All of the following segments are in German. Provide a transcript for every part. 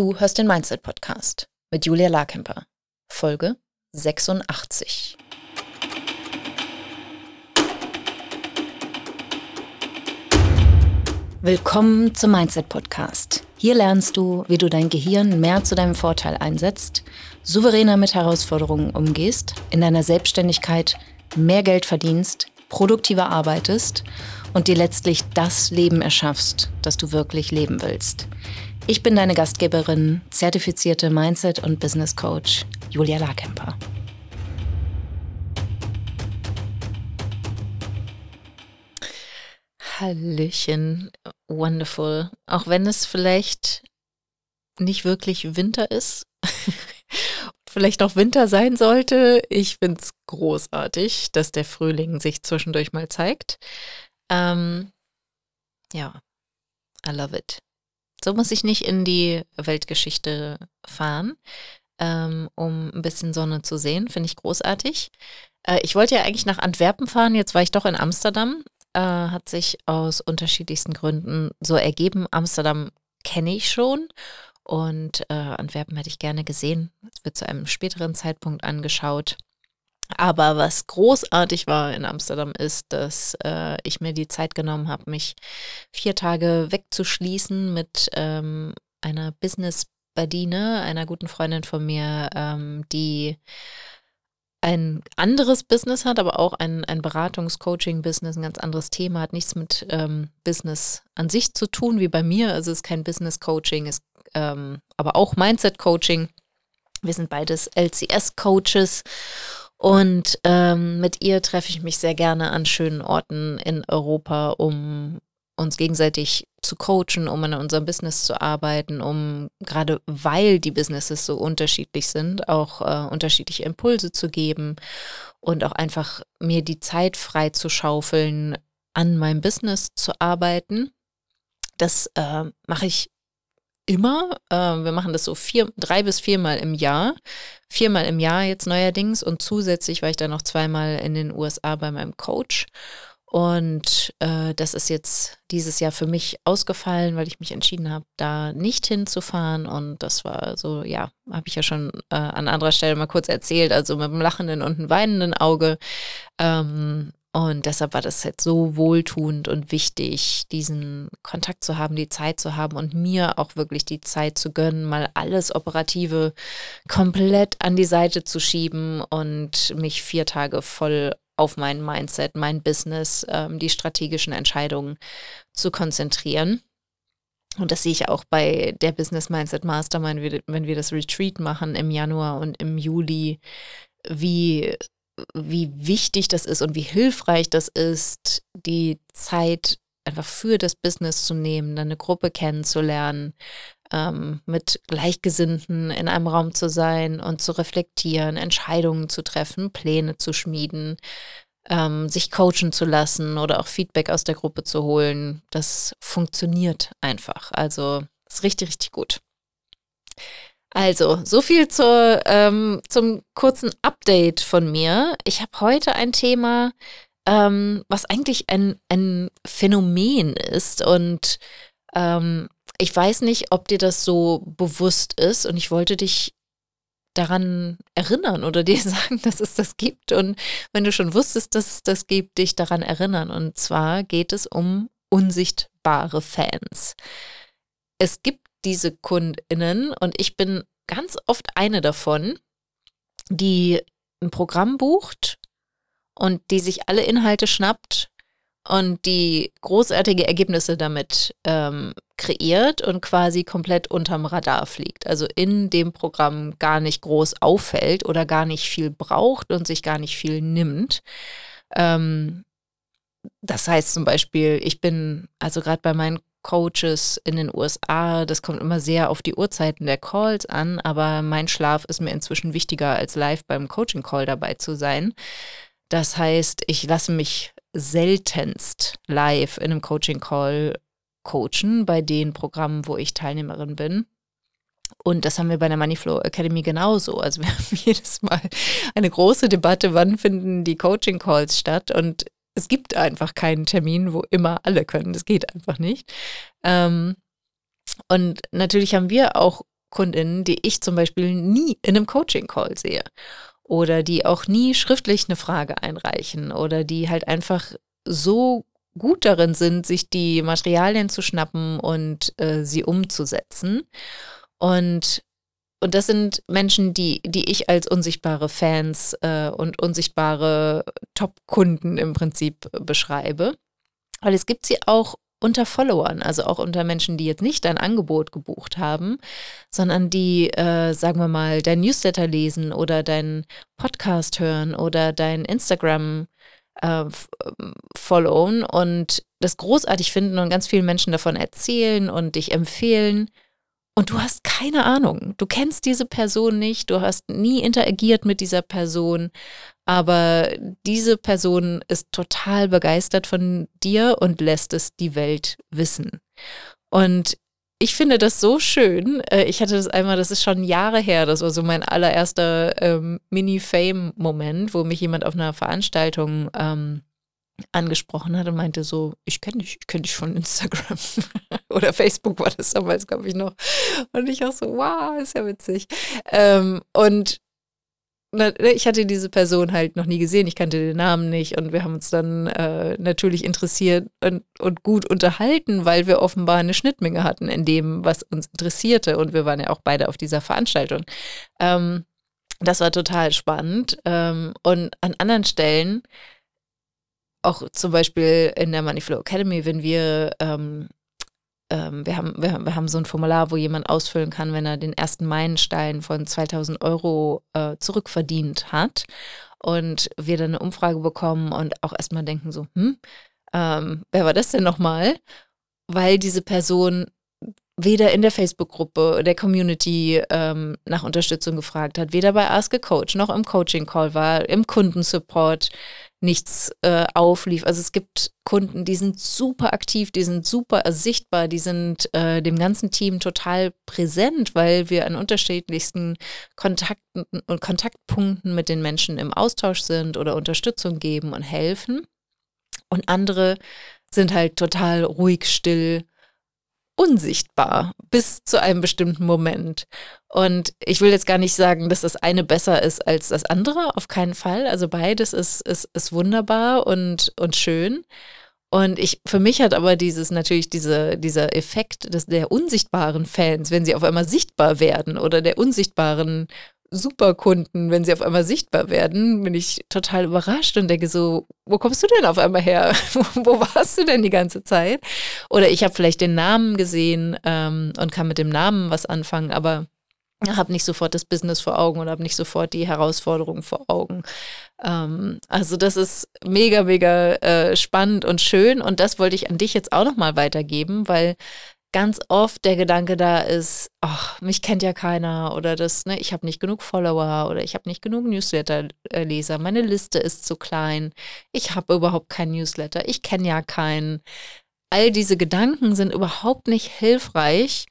Du hörst den Mindset Podcast mit Julia Larkemper, Folge 86. Willkommen zum Mindset Podcast. Hier lernst du, wie du dein Gehirn mehr zu deinem Vorteil einsetzt, souveräner mit Herausforderungen umgehst, in deiner Selbstständigkeit mehr Geld verdienst, produktiver arbeitest und dir letztlich das Leben erschaffst, das du wirklich leben willst. Ich bin deine Gastgeberin, zertifizierte Mindset- und Business Coach Julia Larkemper. Hallöchen, wonderful. Auch wenn es vielleicht nicht wirklich Winter ist, vielleicht auch Winter sein sollte. Ich finde es großartig, dass der Frühling sich zwischendurch mal zeigt. Ähm, ja, I love it. So muss ich nicht in die Weltgeschichte fahren, ähm, um ein bisschen Sonne zu sehen. Finde ich großartig. Äh, ich wollte ja eigentlich nach Antwerpen fahren, jetzt war ich doch in Amsterdam äh, hat sich aus unterschiedlichsten Gründen so ergeben. Amsterdam kenne ich schon und äh, Antwerpen hätte ich gerne gesehen. Es wird zu einem späteren Zeitpunkt angeschaut. Aber was großartig war in Amsterdam ist, dass äh, ich mir die Zeit genommen habe, mich vier Tage wegzuschließen mit ähm, einer Business-Badine, einer guten Freundin von mir, ähm, die ein anderes Business hat, aber auch ein, ein Beratungs-Coaching-Business, ein ganz anderes Thema, hat nichts mit ähm, Business an sich zu tun wie bei mir. Also es ist kein Business-Coaching, ist ähm, aber auch Mindset-Coaching. Wir sind beides LCS-Coaches und ähm, mit ihr treffe ich mich sehr gerne an schönen Orten in Europa, um uns gegenseitig zu coachen, um an unserem Business zu arbeiten, um gerade weil die Businesses so unterschiedlich sind, auch äh, unterschiedliche Impulse zu geben und auch einfach mir die Zeit frei zu schaufeln, an meinem Business zu arbeiten. Das äh, mache ich immer. Äh, wir machen das so vier, drei bis viermal im Jahr. Viermal im Jahr jetzt neuerdings und zusätzlich war ich dann noch zweimal in den USA bei meinem Coach. Und äh, das ist jetzt dieses Jahr für mich ausgefallen, weil ich mich entschieden habe, da nicht hinzufahren. Und das war so, ja, habe ich ja schon äh, an anderer Stelle mal kurz erzählt, also mit einem lachenden und einem weinenden Auge. Ähm, und deshalb war das jetzt so wohltuend und wichtig, diesen Kontakt zu haben, die Zeit zu haben und mir auch wirklich die Zeit zu gönnen, mal alles Operative komplett an die Seite zu schieben und mich vier Tage voll auf mein Mindset, mein Business, ähm, die strategischen Entscheidungen zu konzentrieren. Und das sehe ich auch bei der Business Mindset Mastermind, wenn wir das Retreat machen im Januar und im Juli, wie, wie wichtig das ist und wie hilfreich das ist, die Zeit einfach für das Business zu nehmen, dann eine Gruppe kennenzulernen, ähm, mit Gleichgesinnten in einem Raum zu sein und zu reflektieren, Entscheidungen zu treffen, Pläne zu schmieden, ähm, sich coachen zu lassen oder auch Feedback aus der Gruppe zu holen. Das funktioniert einfach. Also ist richtig, richtig gut. Also, so viel zur, ähm, zum kurzen Update von mir. Ich habe heute ein Thema, ähm, was eigentlich ein, ein Phänomen ist und ähm, ich weiß nicht, ob dir das so bewusst ist und ich wollte dich daran erinnern oder dir sagen, dass es das gibt. Und wenn du schon wusstest, dass es das gibt, dich daran erinnern. Und zwar geht es um unsichtbare Fans. Es gibt diese KundInnen und ich bin ganz oft eine davon, die ein Programm bucht und die sich alle Inhalte schnappt und die großartige Ergebnisse damit ähm, kreiert und quasi komplett unterm Radar fliegt. Also in dem Programm gar nicht groß auffällt oder gar nicht viel braucht und sich gar nicht viel nimmt. Ähm, das heißt zum Beispiel, ich bin also gerade bei meinen Coaches in den USA, das kommt immer sehr auf die Uhrzeiten der Calls an, aber mein Schlaf ist mir inzwischen wichtiger als live beim Coaching Call dabei zu sein. Das heißt, ich lasse mich seltenst live in einem Coaching-Call coachen bei den Programmen, wo ich Teilnehmerin bin. Und das haben wir bei der Moneyflow Academy genauso. Also wir haben jedes Mal eine große Debatte, wann finden die Coaching-Calls statt. Und es gibt einfach keinen Termin, wo immer alle können. Das geht einfach nicht. Ähm, und natürlich haben wir auch Kundinnen, die ich zum Beispiel nie in einem Coaching-Call sehe oder die auch nie schriftlich eine Frage einreichen oder die halt einfach so gut darin sind, sich die Materialien zu schnappen und äh, sie umzusetzen. Und, und das sind Menschen, die, die ich als unsichtbare Fans äh, und unsichtbare Top-Kunden im Prinzip beschreibe. Weil es gibt sie auch unter Followern, also auch unter Menschen, die jetzt nicht dein Angebot gebucht haben, sondern die, äh, sagen wir mal, dein Newsletter lesen oder deinen Podcast hören oder dein Instagram äh, followen und das großartig finden und ganz vielen Menschen davon erzählen und dich empfehlen. Und du hast keine Ahnung. Du kennst diese Person nicht, du hast nie interagiert mit dieser Person, aber diese Person ist total begeistert von dir und lässt es die Welt wissen. Und ich finde das so schön. Äh, ich hatte das einmal, das ist schon Jahre her, das war so mein allererster ähm, Mini-Fame-Moment, wo mich jemand auf einer Veranstaltung ähm, angesprochen hat und meinte so, ich kenne dich, ich kenne dich von Instagram oder Facebook war das damals, glaube ich, noch. Und ich auch so, wow, ist ja witzig. Ähm, und Ne, ich hatte diese Person halt noch nie gesehen, ich kannte den Namen nicht und wir haben uns dann äh, natürlich interessiert und, und, gut unterhalten, weil wir offenbar eine Schnittmenge hatten in dem, was uns interessierte und wir waren ja auch beide auf dieser Veranstaltung. Ähm, das war total spannend ähm, und an anderen Stellen, auch zum Beispiel in der Moneyflow Academy, wenn wir ähm, ähm, wir, haben, wir, wir, haben so ein Formular, wo jemand ausfüllen kann, wenn er den ersten Meilenstein von 2000 Euro äh, zurückverdient hat. Und wir dann eine Umfrage bekommen und auch erstmal denken so, hm, ähm, wer war das denn nochmal? Weil diese Person weder in der Facebook-Gruppe der Community ähm, nach Unterstützung gefragt hat, weder bei Ask a Coach noch im Coaching-Call war, im Kundensupport nichts äh, auflief. Also es gibt Kunden, die sind super aktiv, die sind super sichtbar, die sind äh, dem ganzen Team total präsent, weil wir an unterschiedlichsten Kontakten und Kontaktpunkten mit den Menschen im Austausch sind oder Unterstützung geben und helfen. Und andere sind halt total ruhig, still, unsichtbar bis zu einem bestimmten Moment. Und ich will jetzt gar nicht sagen, dass das eine besser ist als das andere, auf keinen Fall. Also beides ist, ist, ist wunderbar und, und schön. Und ich, für mich hat aber dieses, natürlich diese, dieser Effekt des, der unsichtbaren Fans, wenn sie auf einmal sichtbar werden oder der unsichtbaren Superkunden, wenn sie auf einmal sichtbar werden, bin ich total überrascht und denke so, wo kommst du denn auf einmal her? wo warst du denn die ganze Zeit? Oder ich habe vielleicht den Namen gesehen ähm, und kann mit dem Namen was anfangen, aber habe nicht sofort das Business vor Augen oder habe nicht sofort die Herausforderungen vor Augen. Ähm, also das ist mega, mega äh, spannend und schön und das wollte ich an dich jetzt auch nochmal weitergeben, weil ganz oft der Gedanke da ist, ach, mich kennt ja keiner oder das, ne, ich habe nicht genug Follower oder ich habe nicht genug Newsletter-Leser, meine Liste ist zu klein, ich habe überhaupt kein Newsletter, ich kenne ja keinen. All diese Gedanken sind überhaupt nicht hilfreich,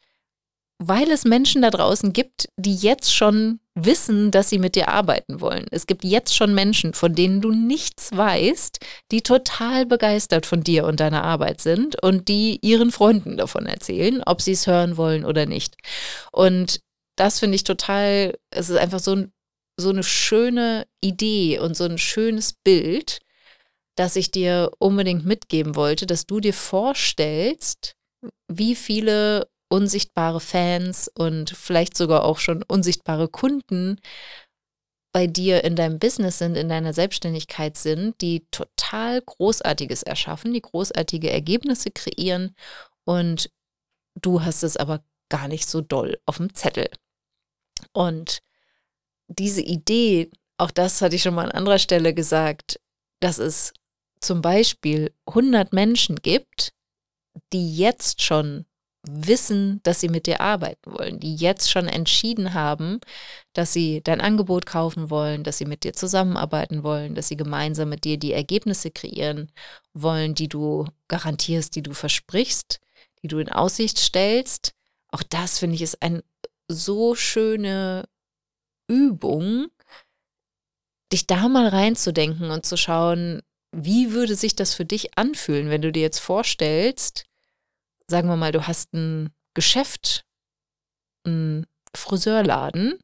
weil es Menschen da draußen gibt, die jetzt schon wissen, dass sie mit dir arbeiten wollen. Es gibt jetzt schon Menschen, von denen du nichts weißt, die total begeistert von dir und deiner Arbeit sind und die ihren Freunden davon erzählen, ob sie es hören wollen oder nicht. Und das finde ich total, es ist einfach so, so eine schöne Idee und so ein schönes Bild, dass ich dir unbedingt mitgeben wollte, dass du dir vorstellst, wie viele unsichtbare Fans und vielleicht sogar auch schon unsichtbare Kunden bei dir in deinem Business sind, in deiner Selbstständigkeit sind, die total Großartiges erschaffen, die großartige Ergebnisse kreieren und du hast es aber gar nicht so doll auf dem Zettel. Und diese Idee, auch das hatte ich schon mal an anderer Stelle gesagt, dass es zum Beispiel 100 Menschen gibt, die jetzt schon wissen, dass sie mit dir arbeiten wollen, die jetzt schon entschieden haben, dass sie dein Angebot kaufen wollen, dass sie mit dir zusammenarbeiten wollen, dass sie gemeinsam mit dir die Ergebnisse kreieren wollen, die du garantierst, die du versprichst, die du in Aussicht stellst. Auch das finde ich ist eine so schöne Übung, dich da mal reinzudenken und zu schauen, wie würde sich das für dich anfühlen, wenn du dir jetzt vorstellst, sagen wir mal, du hast ein Geschäft, ein Friseurladen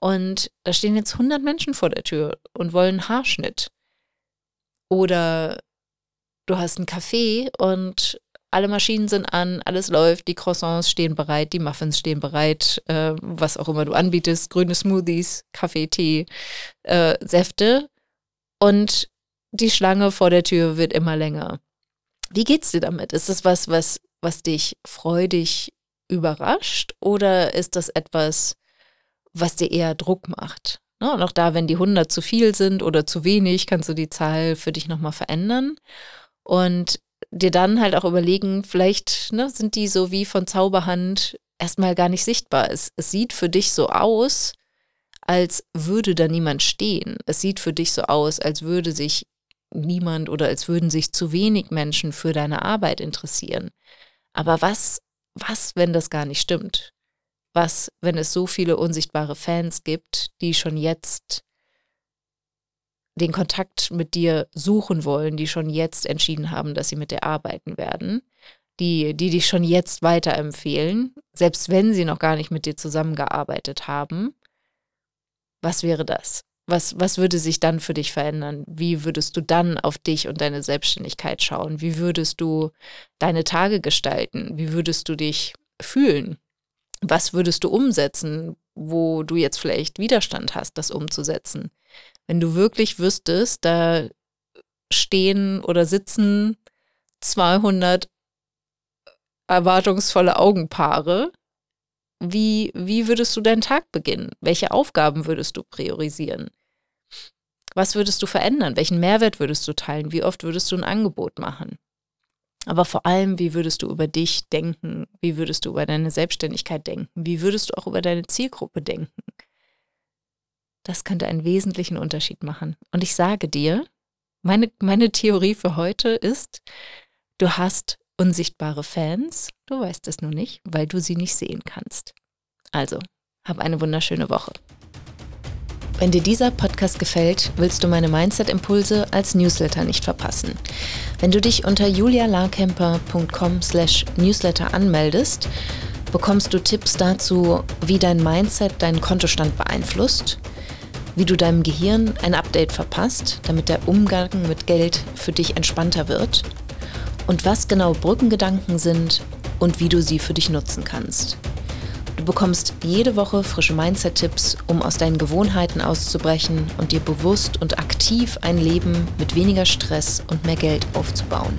und da stehen jetzt 100 Menschen vor der Tür und wollen Haarschnitt. Oder du hast ein Café und alle Maschinen sind an, alles läuft, die Croissants stehen bereit, die Muffins stehen bereit, äh, was auch immer du anbietest, grüne Smoothies, Kaffee, Tee, äh, Säfte. Und die Schlange vor der Tür wird immer länger. Wie geht's dir damit? Ist das was, was, was dich freudig überrascht oder ist das etwas, was dir eher Druck macht? Ne? Und auch da, wenn die 100 zu viel sind oder zu wenig, kannst du die Zahl für dich nochmal verändern. Und dir dann halt auch überlegen, vielleicht ne, sind die so wie von Zauberhand erstmal gar nicht sichtbar. Es, es sieht für dich so aus, als würde da niemand stehen. Es sieht für dich so aus, als würde sich niemand oder als würden sich zu wenig Menschen für deine Arbeit interessieren. Aber was, was, wenn das gar nicht stimmt? Was, wenn es so viele unsichtbare Fans gibt, die schon jetzt den Kontakt mit dir suchen wollen, die schon jetzt entschieden haben, dass sie mit dir arbeiten werden, die, die dich schon jetzt weiterempfehlen, selbst wenn sie noch gar nicht mit dir zusammengearbeitet haben. Was wäre das? Was, was würde sich dann für dich verändern? Wie würdest du dann auf dich und deine Selbstständigkeit schauen? Wie würdest du deine Tage gestalten? Wie würdest du dich fühlen? Was würdest du umsetzen, wo du jetzt vielleicht Widerstand hast, das umzusetzen? Wenn du wirklich wüsstest, da stehen oder sitzen 200 erwartungsvolle Augenpaare, wie, wie würdest du deinen Tag beginnen? Welche Aufgaben würdest du priorisieren? Was würdest du verändern? Welchen Mehrwert würdest du teilen? Wie oft würdest du ein Angebot machen? Aber vor allem, wie würdest du über dich denken? Wie würdest du über deine Selbstständigkeit denken? Wie würdest du auch über deine Zielgruppe denken? Das könnte einen wesentlichen Unterschied machen. Und ich sage dir, meine, meine Theorie für heute ist, du hast unsichtbare Fans, du weißt es nur nicht, weil du sie nicht sehen kannst. Also, hab eine wunderschöne Woche. Wenn dir dieser Podcast gefällt, willst du meine Mindset-Impulse als Newsletter nicht verpassen. Wenn du dich unter julialarkemper.com slash newsletter anmeldest, bekommst du Tipps dazu, wie dein Mindset deinen Kontostand beeinflusst – wie du deinem Gehirn ein Update verpasst, damit der Umgang mit Geld für dich entspannter wird und was genau Brückengedanken sind und wie du sie für dich nutzen kannst. Du bekommst jede Woche frische Mindset-Tipps, um aus deinen Gewohnheiten auszubrechen und dir bewusst und aktiv ein Leben mit weniger Stress und mehr Geld aufzubauen.